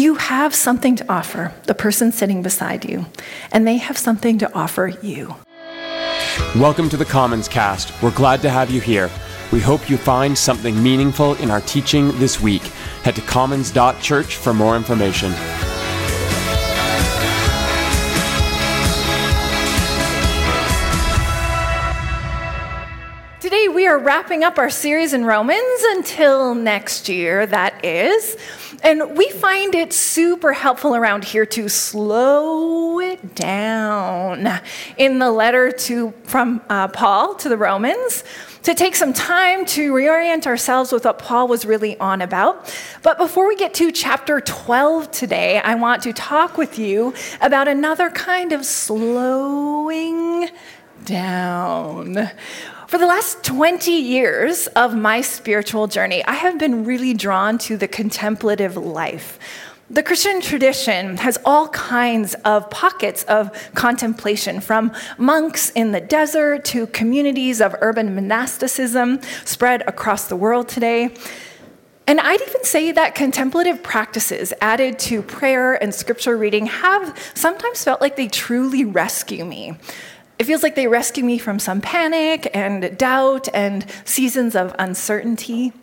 You have something to offer the person sitting beside you, and they have something to offer you. Welcome to the Commons Cast. We're glad to have you here. We hope you find something meaningful in our teaching this week. Head to commons.church for more information. Today, we are wrapping up our series in Romans until next year, that is. And we find it super helpful around here to slow it down in the letter to, from uh, Paul to the Romans to take some time to reorient ourselves with what Paul was really on about. But before we get to chapter 12 today, I want to talk with you about another kind of slowing down. For the last 20 years of my spiritual journey, I have been really drawn to the contemplative life. The Christian tradition has all kinds of pockets of contemplation, from monks in the desert to communities of urban monasticism spread across the world today. And I'd even say that contemplative practices added to prayer and scripture reading have sometimes felt like they truly rescue me. It feels like they rescue me from some panic and doubt and seasons of uncertainty.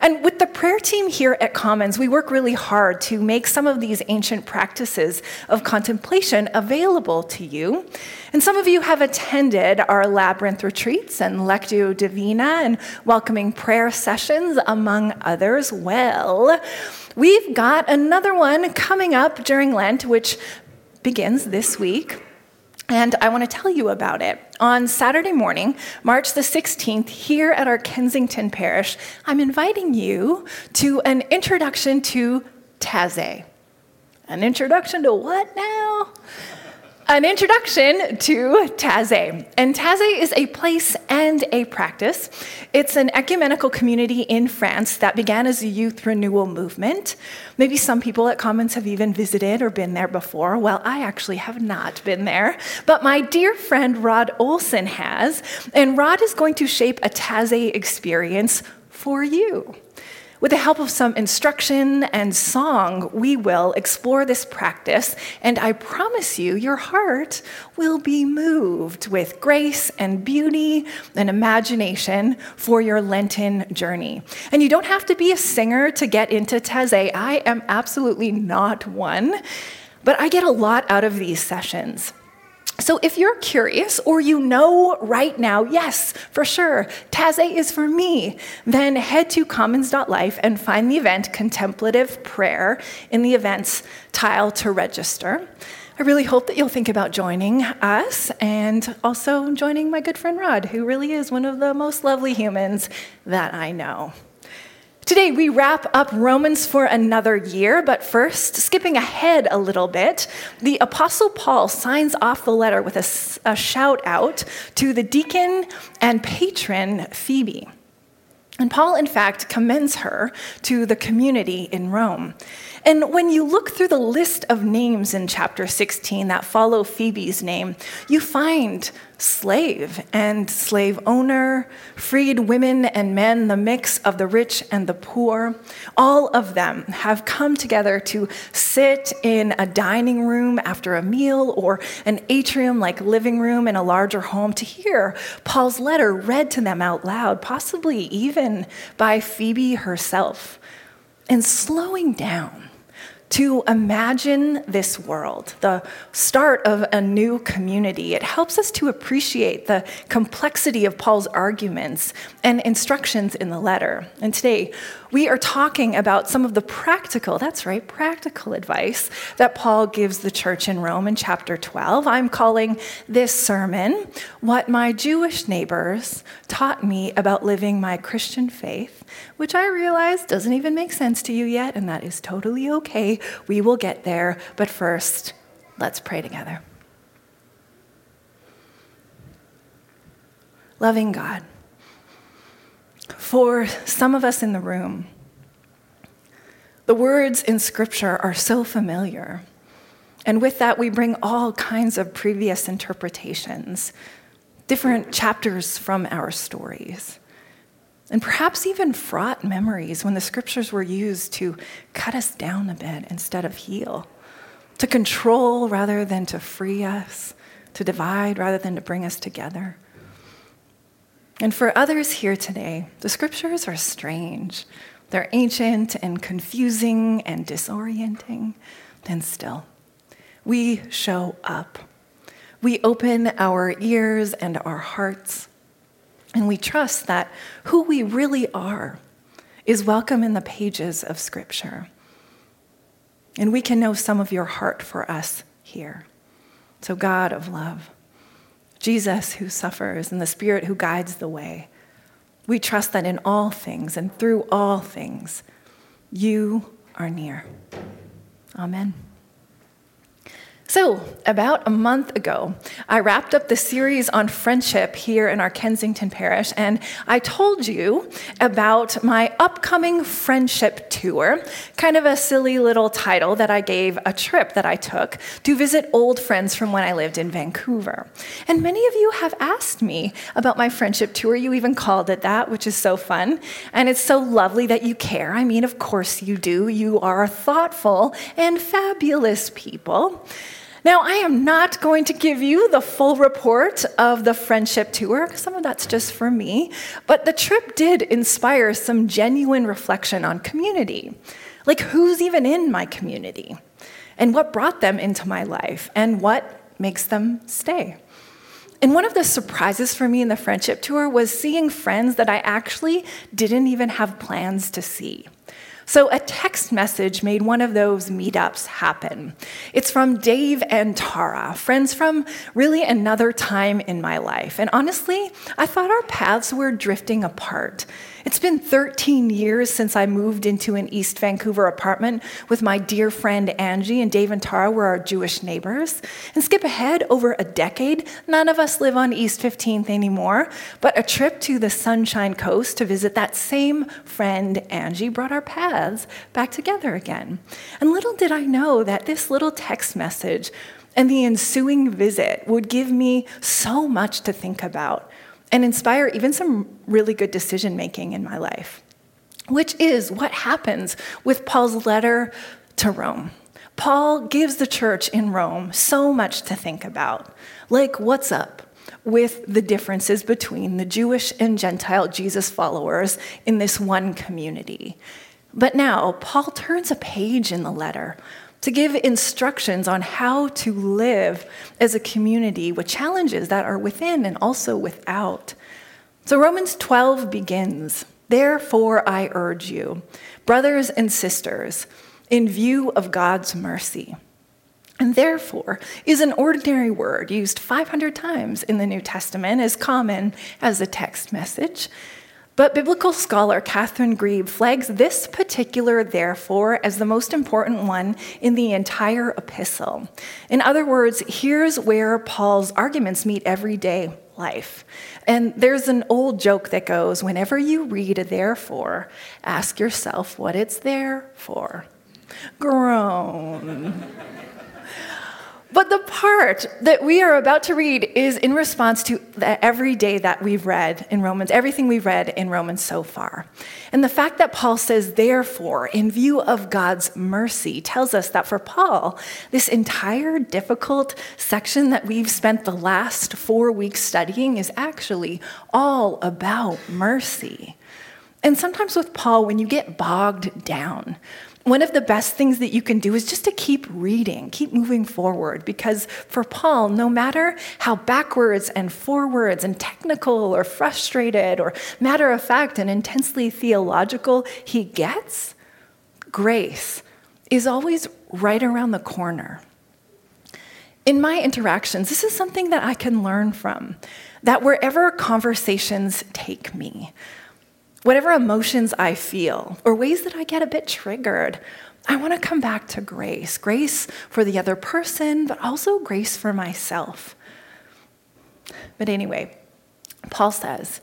And with the prayer team here at Commons, we work really hard to make some of these ancient practices of contemplation available to you. And some of you have attended our labyrinth retreats and Lectio Divina and welcoming prayer sessions, among others. Well, we've got another one coming up during Lent, which begins this week. And I want to tell you about it. On Saturday morning, March the 16th, here at our Kensington Parish, I'm inviting you to an introduction to Taizé. An introduction to what now? An introduction to Taizé. And Taizé is a place and a practice. It's an ecumenical community in France that began as a youth renewal movement. Maybe some people at Commons have even visited or been there before. Well, I actually have not been there, but my dear friend Rod Olson has. And Rod is going to shape a Taizé experience for you. With the help of some instruction and song, we will explore this practice, and I promise you, your heart will be moved with grace and beauty and imagination for your Lenten journey. And you don't have to be a singer to get into Taizé. I am absolutely not one, but I get a lot out of these sessions. So, if you're curious or you know right now, yes, for sure, Taizé is for me, then head to commons.life and find the event Contemplative Prayer in the events tile to register. I really hope that you'll think about joining us and also joining my good friend Rod, who really is one of the most lovely humans that I know. Today, we wrap up Romans for another year, but first, skipping ahead a little bit, the Apostle Paul signs off the letter with a, a shout out to the deacon and patron Phoebe. And Paul, in fact, commends her to the community in Rome. And when you look through the list of names in chapter 16 that follow Phoebe's name, you find slave and slave owner, freed women and men, the mix of the rich and the poor. All of them have come together to sit in a dining room after a meal or an atrium like living room in a larger home to hear Paul's letter read to them out loud, possibly even by Phoebe herself. And slowing down to imagine this world, the start of a new community. It helps us to appreciate the complexity of Paul's arguments and instructions in the letter. And today, we are talking about some of the practical, that's right, practical advice that Paul gives the church in Rome in chapter 12. I'm calling this sermon What My Jewish Neighbors Taught Me About Living My Christian Faith, which I realize doesn't even make sense to you yet, and that is totally okay. We will get there. But first, let's pray together. Loving God, for some of us in the room, the words in Scripture are so familiar. And with that, we bring all kinds of previous interpretations, different chapters from our stories. And perhaps even fraught memories when the scriptures were used to cut us down a bit instead of heal, to control rather than to free us, to divide rather than to bring us together. And for others here today, the scriptures are strange. They're ancient and confusing and disorienting. Then still, we show up. We open our ears and our hearts, and we trust that who we really are is welcome in the pages of Scripture. And we can know some of your heart for us here. So, God of love, Jesus who suffers, and the Spirit who guides the way, we trust that in all things and through all things, you are near. Amen. So, about a month ago, I wrapped up the series on friendship here in our Kensington parish, and I told you about my upcoming friendship tour, kind of a silly little title that I gave a trip that I took to visit old friends from when I lived in Vancouver. And many of you have asked me about my friendship tour. You even called it that, which is so fun. And it's so lovely that you care. I mean, of course you do. You are thoughtful and fabulous people. Now, I am not going to give you the full report of the friendship tour, some of that's just for me, but the trip did inspire some genuine reflection on community. Like, who's even in my community? And what brought them into my life? And what makes them stay? And one of the surprises for me in the friendship tour was seeing friends that I actually didn't even have plans to see. So a text message made one of those meetups happen. It's from Dave and Tara, friends from really another time in my life. And honestly, I thought our paths were drifting apart. It's been 13 years since I moved into an East Vancouver apartment with my dear friend Angie, and Dave and Tara were our Jewish neighbors. And skip ahead over a decade, none of us live on East 15th anymore, but a trip to the Sunshine Coast to visit that same friend Angie brought our paths back together again. And little did I know that this little text message and the ensuing visit would give me so much to think about and inspire even some really good decision making in my life, which is what happens with Paul's letter to Rome. Paul gives the church in Rome so much to think about. Like, what's up with the differences between the Jewish and Gentile Jesus followers in this one community? But now, Paul turns a page in the letter to give instructions on how to live as a community with challenges that are within and also without. So Romans 12 begins Therefore, I urge you, brothers and sisters, in view of God's mercy. And therefore is an ordinary word used 500 times in the New Testament, as common as a text message. But biblical scholar Katherine Grieb flags this particular therefore as the most important one in the entire epistle. In other words, here's where Paul's arguments meet everyday life. And there's an old joke that goes whenever you read a therefore, ask yourself what it's there for. Groan. But the part that we are about to read is in response to every day that we've read in Romans, everything we've read in Romans so far. And the fact that Paul says, therefore, in view of God's mercy, tells us that for Paul, this entire difficult section that we've spent the last four weeks studying is actually all about mercy. And sometimes with Paul, when you get bogged down, one of the best things that you can do is just to keep reading, keep moving forward. Because for Paul, no matter how backwards and forwards and technical or frustrated or matter of fact and intensely theological he gets, grace is always right around the corner. In my interactions, this is something that I can learn from. That wherever conversations take me, whatever emotions I feel or ways that I get a bit triggered, I want to come back to grace grace for the other person, but also grace for myself. But anyway, Paul says,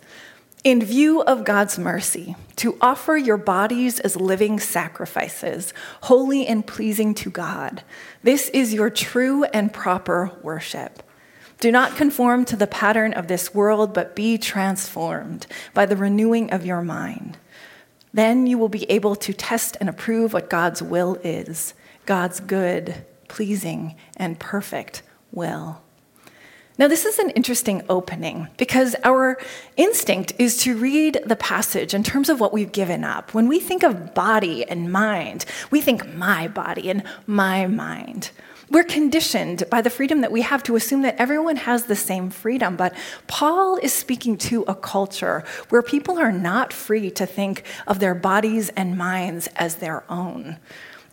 in view of God's mercy, to offer your bodies as living sacrifices, holy and pleasing to God. This is your true and proper worship. Do not conform to the pattern of this world, but be transformed by the renewing of your mind. Then you will be able to test and approve what God's will is God's good, pleasing, and perfect will. Now, this is an interesting opening because our instinct is to read the passage in terms of what we've given up. When we think of body and mind, we think my body and my mind. We're conditioned by the freedom that we have to assume that everyone has the same freedom. But Paul is speaking to a culture where people are not free to think of their bodies and minds as their own.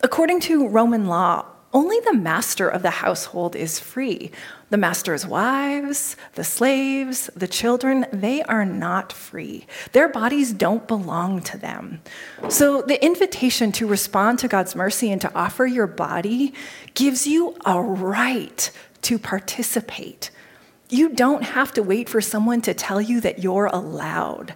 According to Roman law, only the master of the household is free. The master's wives, the slaves, the children, they are not free. Their bodies don't belong to them. So the invitation to respond to God's mercy and to offer your body gives you a right to participate. You don't have to wait for someone to tell you that you're allowed.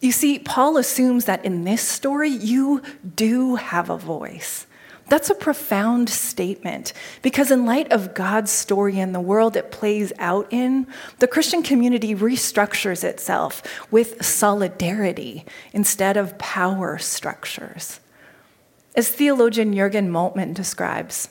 You see, Paul assumes that in this story, you do have a voice. That's a profound statement because, in light of God's story and the world it plays out in, the Christian community restructures itself with solidarity instead of power structures. As theologian Jurgen Moltmann describes,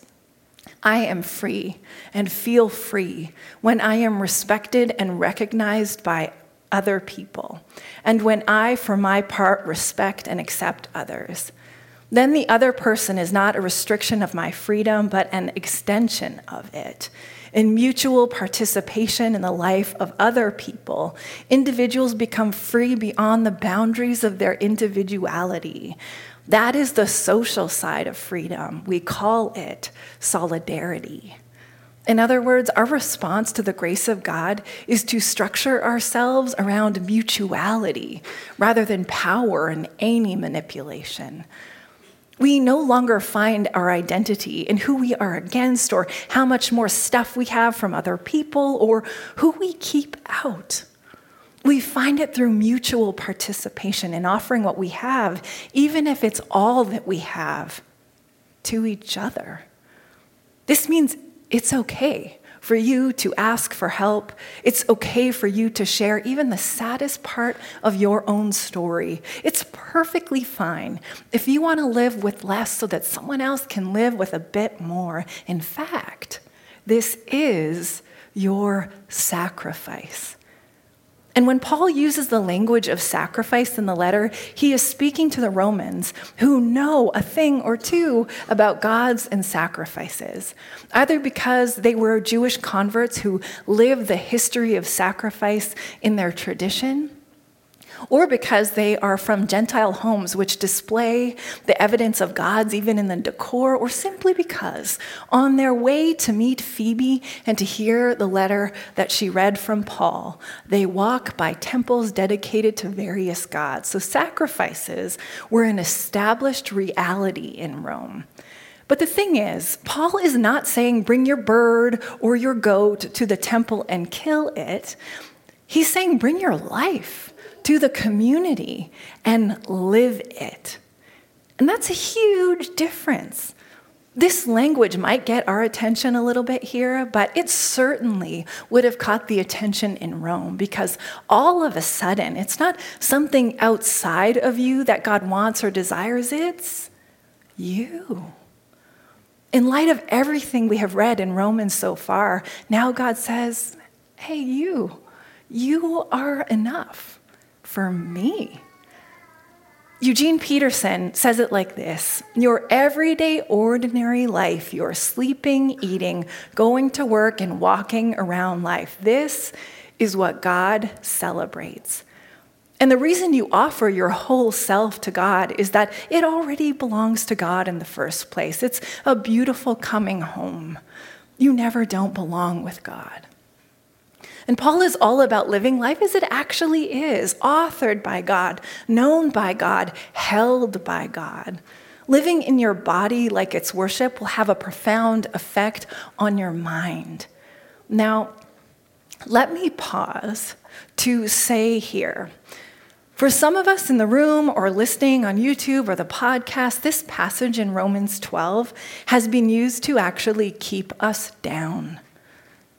I am free and feel free when I am respected and recognized by other people, and when I, for my part, respect and accept others then the other person is not a restriction of my freedom, but an extension of it. In mutual participation in the life of other people, individuals become free beyond the boundaries of their individuality. That is the social side of freedom. We call it solidarity. In other words, our response to the grace of God is to structure ourselves around mutuality rather than power and any manipulation. We no longer find our identity in who we are against or how much more stuff we have from other people or who we keep out. We find it through mutual participation in offering what we have, even if it's all that we have, to each other. This means it's okay for you to ask for help. It's okay for you to share even the saddest part of your own story. It's perfectly fine if you want to live with less so that someone else can live with a bit more. In fact, this is your sacrifice. And when Paul uses the language of sacrifice in the letter, he is speaking to the Romans who know a thing or two about gods and sacrifices, either because they were Jewish converts who lived the history of sacrifice in their tradition or because they are from Gentile homes which display the evidence of gods even in the decor, or simply because on their way to meet Phoebe and to hear the letter that she read from Paul, they walk by temples dedicated to various gods. So sacrifices were an established reality in Rome. But the thing is, Paul is not saying bring your bird or your goat to the temple and kill it. He's saying bring your life to the community and live it. And that's a huge difference. This language might get our attention a little bit here, but it certainly would have caught the attention in Rome because all of a sudden, it's not something outside of you that God wants or desires, it's you. In light of everything we have read in Romans so far, now God says, Hey, you, you are enough for me. Eugene Peterson says it like this Your everyday, ordinary life, your sleeping, eating, going to work, and walking around life, this is what God celebrates. And the reason you offer your whole self to God is that it already belongs to God in the first place. It's a beautiful coming home. You never don't belong with God. And Paul is all about living life as it actually is, authored by God, known by God, held by God. Living in your body like it's worship will have a profound effect on your mind. Now, let me pause to say here for some of us in the room or listening on YouTube or the podcast, this passage in Romans 12 has been used to actually keep us down.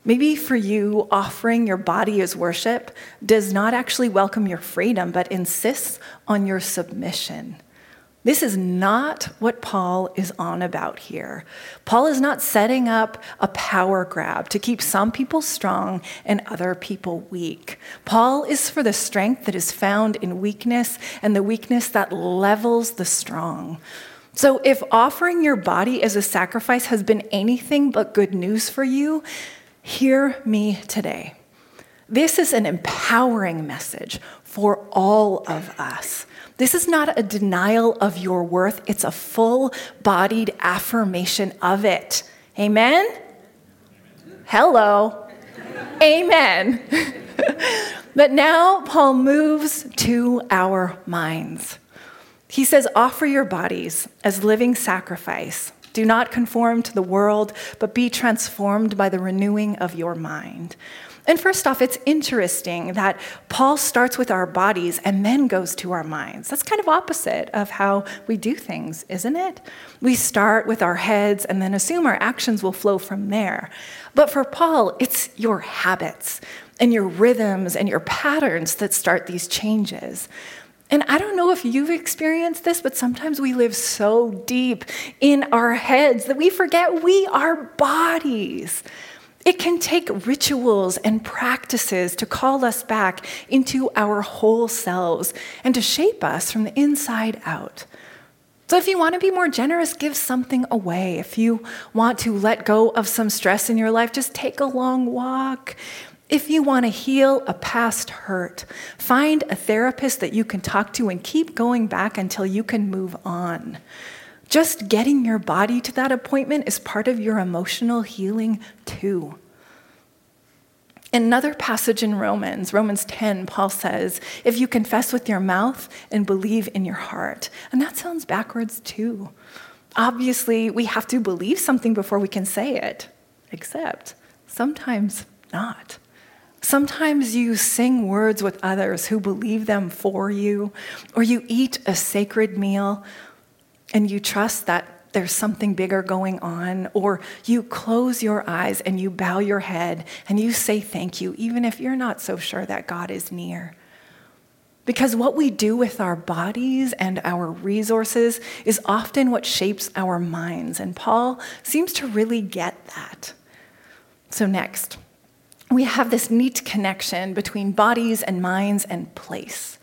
Maybe for you, offering your body as worship does not actually welcome your freedom, but insists on your submission. This is not what Paul is on about here. Paul is not setting up a power grab to keep some people strong and other people weak. Paul is for the strength that is found in weakness and the weakness that levels the strong. So, if offering your body as a sacrifice has been anything but good news for you, hear me today. This is an empowering message for all of us. This is not a denial of your worth, it's a full bodied affirmation of it. Amen? Hello. Amen. but now Paul moves to our minds. He says, Offer your bodies as living sacrifice. Do not conform to the world, but be transformed by the renewing of your mind. And first off, it's interesting that Paul starts with our bodies and then goes to our minds. That's kind of opposite of how we do things, isn't it? We start with our heads and then assume our actions will flow from there. But for Paul, it's your habits and your rhythms and your patterns that start these changes. And I don't know if you've experienced this, but sometimes we live so deep in our heads that we forget we are bodies. It can take rituals and practices to call us back into our whole selves and to shape us from the inside out. So, if you want to be more generous, give something away. If you want to let go of some stress in your life, just take a long walk. If you want to heal a past hurt, find a therapist that you can talk to and keep going back until you can move on. Just getting your body to that appointment is part of your emotional healing, too. Another passage in Romans, Romans 10, Paul says, If you confess with your mouth and believe in your heart. And that sounds backwards, too. Obviously, we have to believe something before we can say it, except sometimes not. Sometimes you sing words with others who believe them for you, or you eat a sacred meal and you trust that there's something bigger going on, or you close your eyes and you bow your head and you say thank you, even if you're not so sure that God is near. Because what we do with our bodies and our resources is often what shapes our minds, and Paul seems to really get that. So, next, we have this neat connection between bodies and minds and place.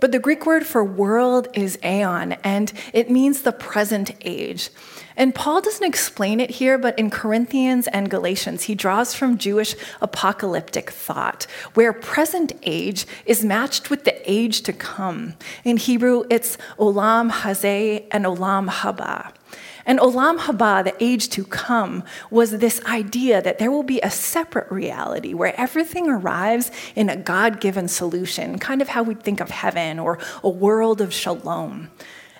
But the Greek word for world is aeon, and it means the present age. And Paul doesn't explain it here, but in Corinthians and Galatians, he draws from Jewish apocalyptic thought, where present age is matched with the age to come. In Hebrew, it's olam hazeh and olam haba. And Olam Haba, the age to come, was this idea that there will be a separate reality where everything arrives in a God given solution, kind of how we think of heaven or a world of shalom.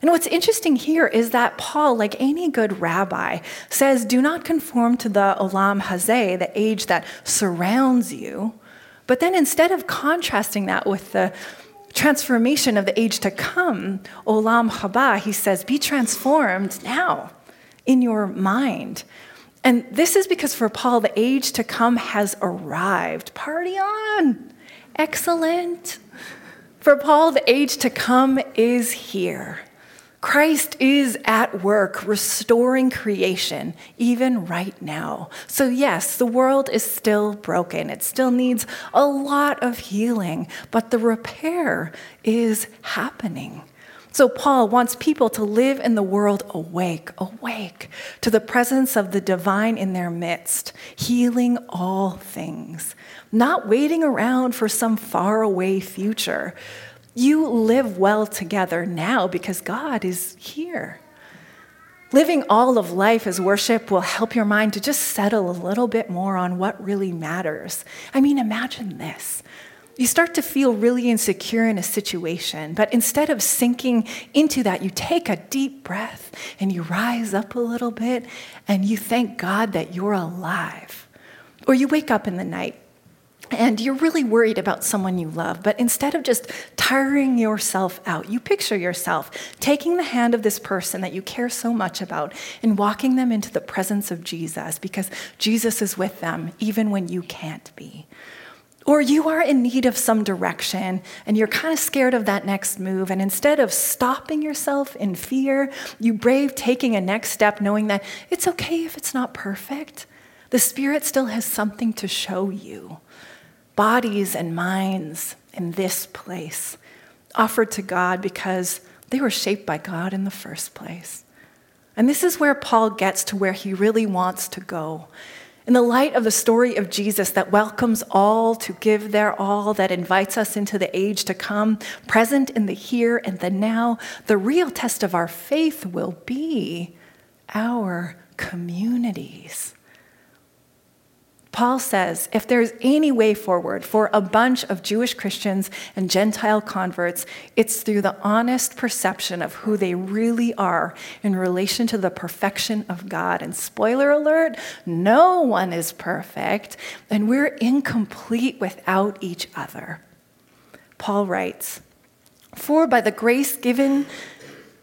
And what's interesting here is that Paul, like any good rabbi, says, do not conform to the olam hazeh, the age that surrounds you. But then instead of contrasting that with the transformation of the age to come, olam haba, he says, be transformed now in your mind. And this is because for Paul, the age to come has arrived. Party on! Excellent. For Paul, the age to come is here. Christ is at work restoring creation, even right now. So, yes, the world is still broken. It still needs a lot of healing, but the repair is happening. So, Paul wants people to live in the world awake, awake to the presence of the divine in their midst, healing all things, not waiting around for some faraway future. You live well together now because God is here. Living all of life as worship will help your mind to just settle a little bit more on what really matters. I mean, imagine this you start to feel really insecure in a situation, but instead of sinking into that, you take a deep breath and you rise up a little bit and you thank God that you're alive. Or you wake up in the night and you're really worried about someone you love, but instead of just tiring yourself out, you picture yourself taking the hand of this person that you care so much about and walking them into the presence of Jesus because Jesus is with them even when you can't be. Or you are in need of some direction and you're kind of scared of that next move. And instead of stopping yourself in fear, you brave taking a next step knowing that it's okay if it's not perfect. The Spirit still has something to show you. Bodies and minds in this place, offered to God because they were shaped by God in the first place. And this is where Paul gets to where he really wants to go. In the light of the story of Jesus that welcomes all to give their all, that invites us into the age to come, present in the here and the now, the real test of our faith will be our communities. Paul says if there's any way forward for a bunch of Jewish Christians and Gentile converts, it's through the honest perception of who they really are in relation to the perfection of God. And spoiler alert, no one is perfect, and we're incomplete without each other. Paul writes, For by the grace given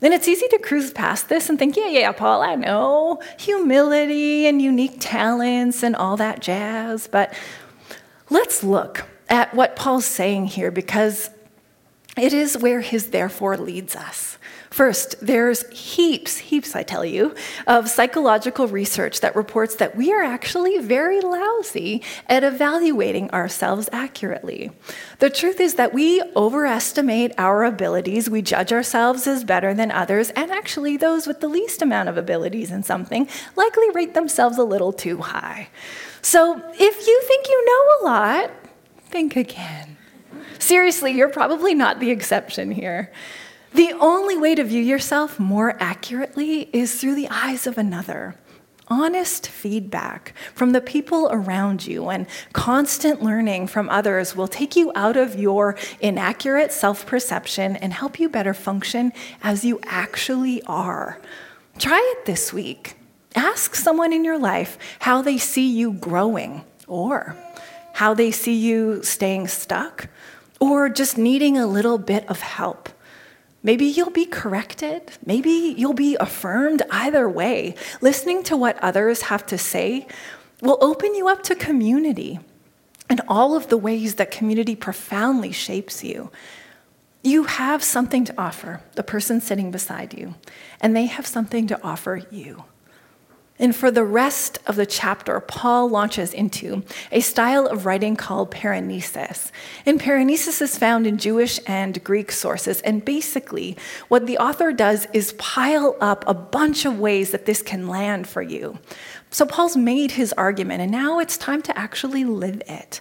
Then it's easy to cruise past this and think, yeah, yeah, Paul, I know humility and unique talents and all that jazz. But let's look at what Paul's saying here because it is where his therefore leads us. First, there's heaps, heaps, I tell you, of psychological research that reports that we are actually very lousy at evaluating ourselves accurately. The truth is that we overestimate our abilities, we judge ourselves as better than others, and actually, those with the least amount of abilities in something likely rate themselves a little too high. So, if you think you know a lot, think again. Seriously, you're probably not the exception here. The only way to view yourself more accurately is through the eyes of another. Honest feedback from the people around you and constant learning from others will take you out of your inaccurate self perception and help you better function as you actually are. Try it this week. Ask someone in your life how they see you growing or how they see you staying stuck or just needing a little bit of help. Maybe you'll be corrected. Maybe you'll be affirmed. Either way, listening to what others have to say will open you up to community and all of the ways that community profoundly shapes you. You have something to offer the person sitting beside you, and they have something to offer you. And for the rest of the chapter, Paul launches into a style of writing called paraenesis. And paraenesis is found in Jewish and Greek sources. And basically, what the author does is pile up a bunch of ways that this can land for you. So Paul's made his argument, and now it's time to actually live it.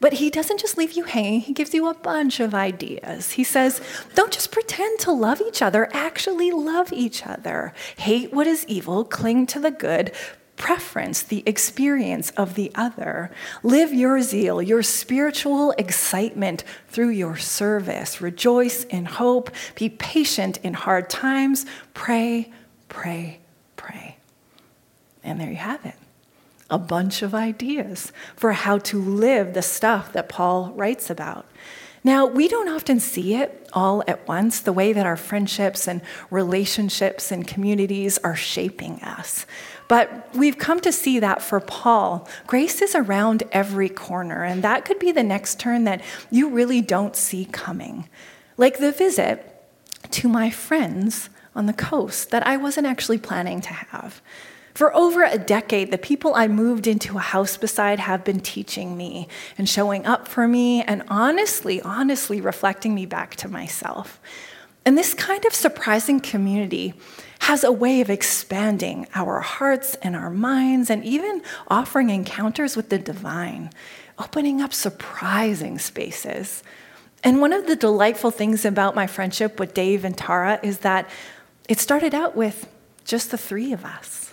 But he doesn't just leave you hanging, he gives you a bunch of ideas. He says, don't just pretend to love each other, actually love each other. Hate what is evil, cling to the good, preference the experience of the other. Live your zeal, your spiritual excitement through your service. Rejoice in hope, be patient in hard times, pray, pray, pray. And there you have it a bunch of ideas for how to live the stuff that Paul writes about. Now, we don't often see it all at once, the way that our friendships and relationships and communities are shaping us. But we've come to see that for Paul, grace is around every corner, and that could be the next turn that you really don't see coming. Like the visit to my friends on the coast that I wasn't actually planning to have. For over a decade, the people I moved into a house beside have been teaching me and showing up for me and honestly, honestly reflecting me back to myself. And this kind of surprising community has a way of expanding our hearts and our minds and even offering encounters with the divine, opening up surprising spaces. And one of the delightful things about my friendship with Dave and Tara is that it started out with just the three of us.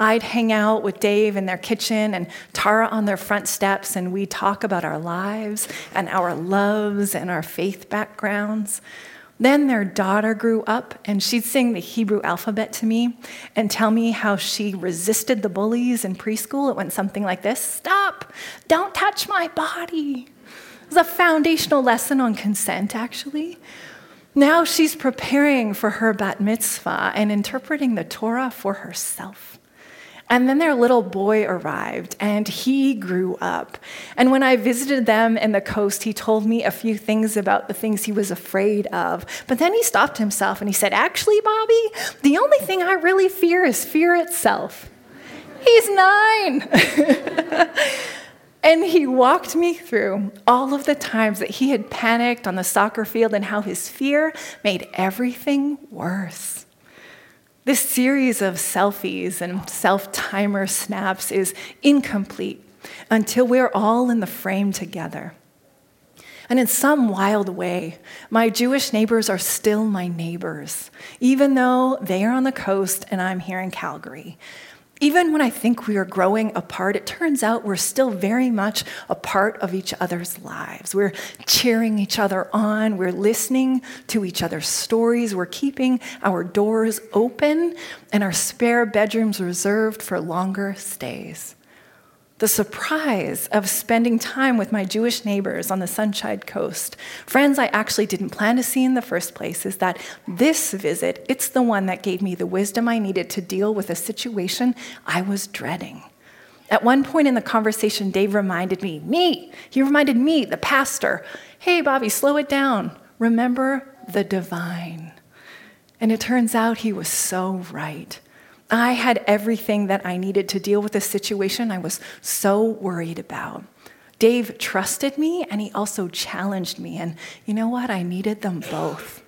I'd hang out with Dave in their kitchen and Tara on their front steps, and we'd talk about our lives and our loves and our faith backgrounds. Then their daughter grew up, and she'd sing the Hebrew alphabet to me and tell me how she resisted the bullies in preschool. It went something like this Stop! Don't touch my body. It was a foundational lesson on consent, actually. Now she's preparing for her bat mitzvah and interpreting the Torah for herself. And then their little boy arrived and he grew up. And when I visited them in the coast, he told me a few things about the things he was afraid of. But then he stopped himself and he said, Actually, Bobby, the only thing I really fear is fear itself. He's nine. and he walked me through all of the times that he had panicked on the soccer field and how his fear made everything worse. This series of selfies and self timer snaps is incomplete until we're all in the frame together. And in some wild way, my Jewish neighbors are still my neighbors, even though they are on the coast and I'm here in Calgary. Even when I think we are growing apart, it turns out we're still very much a part of each other's lives. We're cheering each other on, we're listening to each other's stories, we're keeping our doors open and our spare bedrooms reserved for longer stays the surprise of spending time with my Jewish neighbors on the Sunshine Coast, friends I actually didn't plan to see in the first place, is that this visit, it's the one that gave me the wisdom I needed to deal with a situation I was dreading. At one point in the conversation, Dave reminded me, me, he reminded me, the pastor, hey, Bobby, slow it down. Remember the divine. And it turns out he was so right. I had everything that I needed to deal with the situation I was so worried about. Dave trusted me and he also challenged me. And you know what? I needed them both.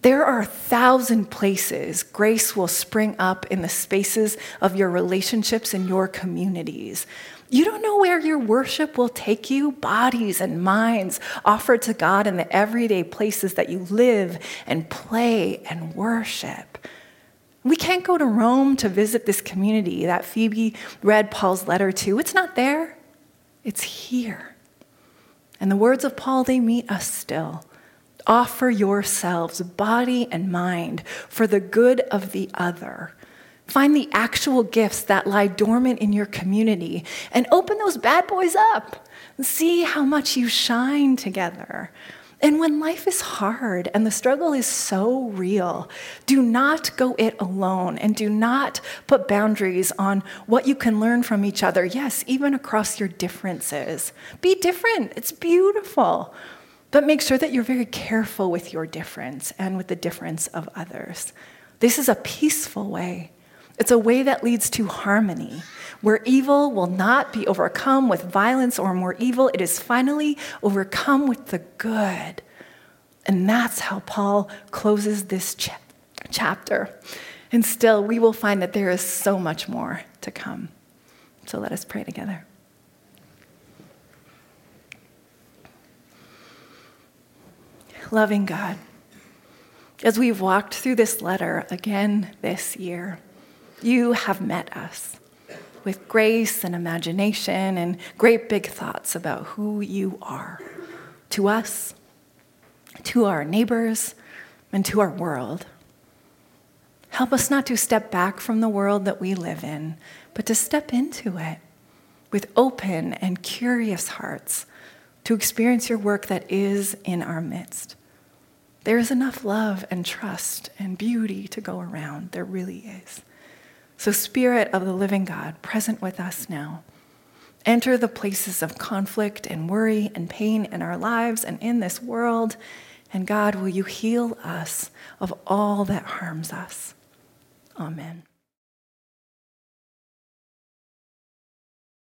There are a thousand places grace will spring up in the spaces of your relationships and your communities. You don't know where your worship will take you, bodies and minds offered to God in the everyday places that you live and play and worship. We can't go to Rome to visit this community that Phoebe read Paul's letter to. It's not there, it's here. And the words of Paul, they meet us still. Offer yourselves, body and mind, for the good of the other. Find the actual gifts that lie dormant in your community and open those bad boys up. See how much you shine together. And when life is hard and the struggle is so real, do not go it alone and do not put boundaries on what you can learn from each other. Yes, even across your differences. Be different, it's beautiful. But make sure that you're very careful with your difference and with the difference of others. This is a peaceful way. It's a way that leads to harmony, where evil will not be overcome with violence or more evil. It is finally overcome with the good. And that's how Paul closes this ch- chapter. And still, we will find that there is so much more to come. So let us pray together. Loving God, as we've walked through this letter again this year, you have met us with grace and imagination and great big thoughts about who you are to us, to our neighbors, and to our world. Help us not to step back from the world that we live in, but to step into it with open and curious hearts to experience your work that is in our midst. There is enough love and trust and beauty to go around. There really is. So, Spirit of the living God, present with us now, enter the places of conflict and worry and pain in our lives and in this world And God, will you heal us of all that harms us? Amen.